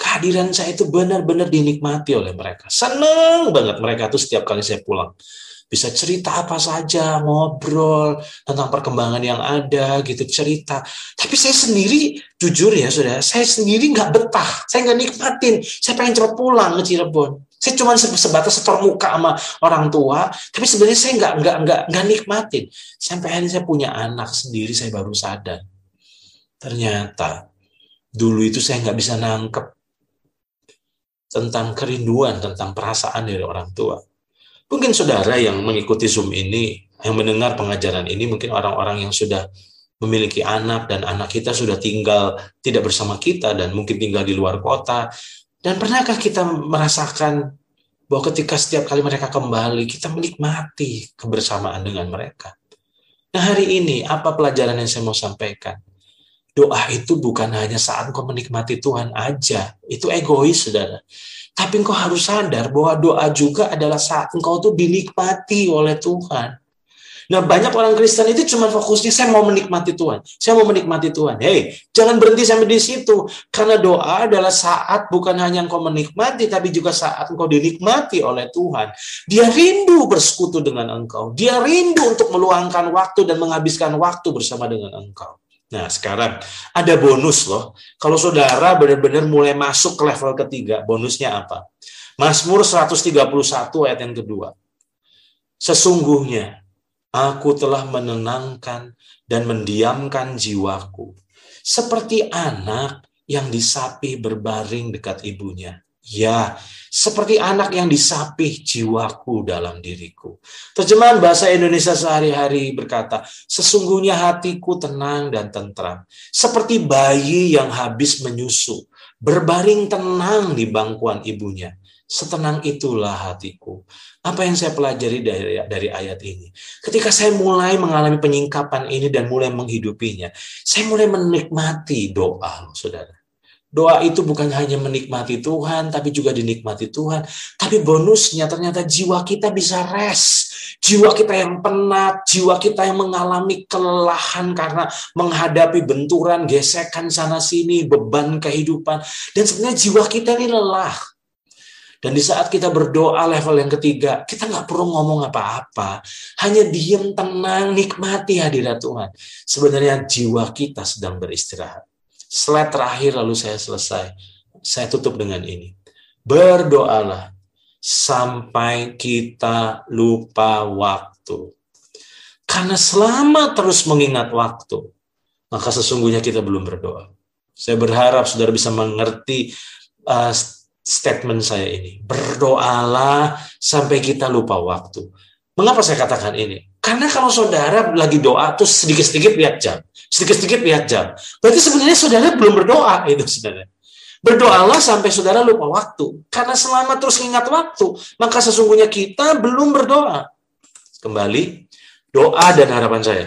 kehadiran saya itu benar-benar dinikmati oleh mereka. Senang banget mereka tuh setiap kali saya pulang bisa cerita apa saja, ngobrol tentang perkembangan yang ada, gitu cerita. Tapi saya sendiri, jujur ya sudah, saya sendiri nggak betah, saya nggak nikmatin, saya pengen cepat pulang ke Cirebon. Saya cuma sebatas setor muka sama orang tua, tapi sebenarnya saya nggak nggak nggak nggak nikmatin. Sampai akhirnya saya punya anak sendiri, saya baru sadar. Ternyata dulu itu saya nggak bisa nangkep tentang kerinduan, tentang perasaan dari orang tua Mungkin saudara yang mengikuti Zoom ini, yang mendengar pengajaran ini, mungkin orang-orang yang sudah memiliki anak dan anak kita sudah tinggal tidak bersama kita dan mungkin tinggal di luar kota. Dan pernahkah kita merasakan bahwa ketika setiap kali mereka kembali, kita menikmati kebersamaan dengan mereka. Nah hari ini, apa pelajaran yang saya mau sampaikan? Doa itu bukan hanya saat kau menikmati Tuhan aja. Itu egois, saudara. Tapi engkau harus sadar bahwa doa juga adalah saat engkau tuh dinikmati oleh Tuhan. Nah banyak orang Kristen itu cuma fokusnya saya mau menikmati Tuhan, saya mau menikmati Tuhan. Hei, jangan berhenti sampai di situ, karena doa adalah saat bukan hanya engkau menikmati, tapi juga saat engkau dinikmati oleh Tuhan. Dia rindu bersekutu dengan engkau, dia rindu untuk meluangkan waktu dan menghabiskan waktu bersama dengan engkau. Nah, sekarang ada bonus loh. Kalau saudara benar-benar mulai masuk ke level ketiga, bonusnya apa? Mazmur 131 ayat yang kedua. Sesungguhnya aku telah menenangkan dan mendiamkan jiwaku seperti anak yang disapi berbaring dekat ibunya. Ya, seperti anak yang disapih jiwaku dalam diriku. Terjemahan bahasa Indonesia sehari-hari berkata, sesungguhnya hatiku tenang dan tentram, seperti bayi yang habis menyusu, berbaring tenang di bangkuan ibunya. Setenang itulah hatiku. Apa yang saya pelajari dari, dari ayat ini? Ketika saya mulai mengalami penyingkapan ini dan mulai menghidupinya, saya mulai menikmati doa, saudara Doa itu bukan hanya menikmati Tuhan, tapi juga dinikmati Tuhan. Tapi bonusnya ternyata jiwa kita bisa rest. Jiwa kita yang penat, jiwa kita yang mengalami kelelahan karena menghadapi benturan, gesekan sana-sini, beban kehidupan. Dan sebenarnya jiwa kita ini lelah. Dan di saat kita berdoa level yang ketiga, kita nggak perlu ngomong apa-apa. Hanya diem, tenang, nikmati hadirat Tuhan. Sebenarnya jiwa kita sedang beristirahat. Slide terakhir lalu saya selesai. Saya tutup dengan ini. Berdoalah sampai kita lupa waktu. Karena selama terus mengingat waktu, maka sesungguhnya kita belum berdoa. Saya berharap saudara bisa mengerti uh, statement saya ini. Berdoalah sampai kita lupa waktu. Mengapa saya katakan ini? Karena kalau saudara lagi doa terus sedikit-sedikit lihat jam, sedikit-sedikit lihat jam. Berarti sebenarnya saudara belum berdoa *laughs* itu saudara. Berdoalah sampai saudara lupa waktu. Karena selama terus ingat waktu, maka sesungguhnya kita belum berdoa. Kembali, doa dan harapan saya.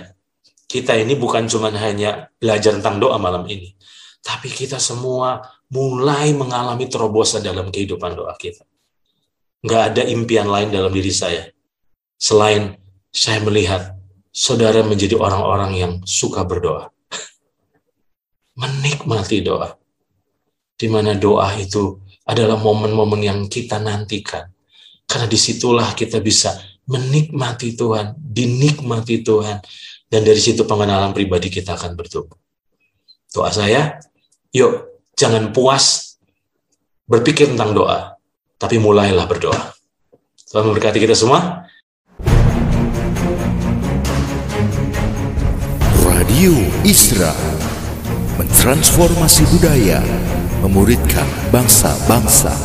Kita ini bukan cuma hanya belajar tentang doa malam ini. Tapi kita semua mulai mengalami terobosan dalam kehidupan doa kita. Nggak ada impian lain dalam diri saya. Selain saya melihat saudara menjadi orang-orang yang suka berdoa. Menikmati doa. Di mana doa itu adalah momen-momen yang kita nantikan. Karena di situlah kita bisa menikmati Tuhan, dinikmati Tuhan, dan dari situ pengenalan pribadi kita akan bertumbuh. Doa saya, Yuk, jangan puas berpikir tentang doa, tapi mulailah berdoa. Tuhan memberkati kita semua. Radio Isra mentransformasi budaya, memuridkan bangsa-bangsa.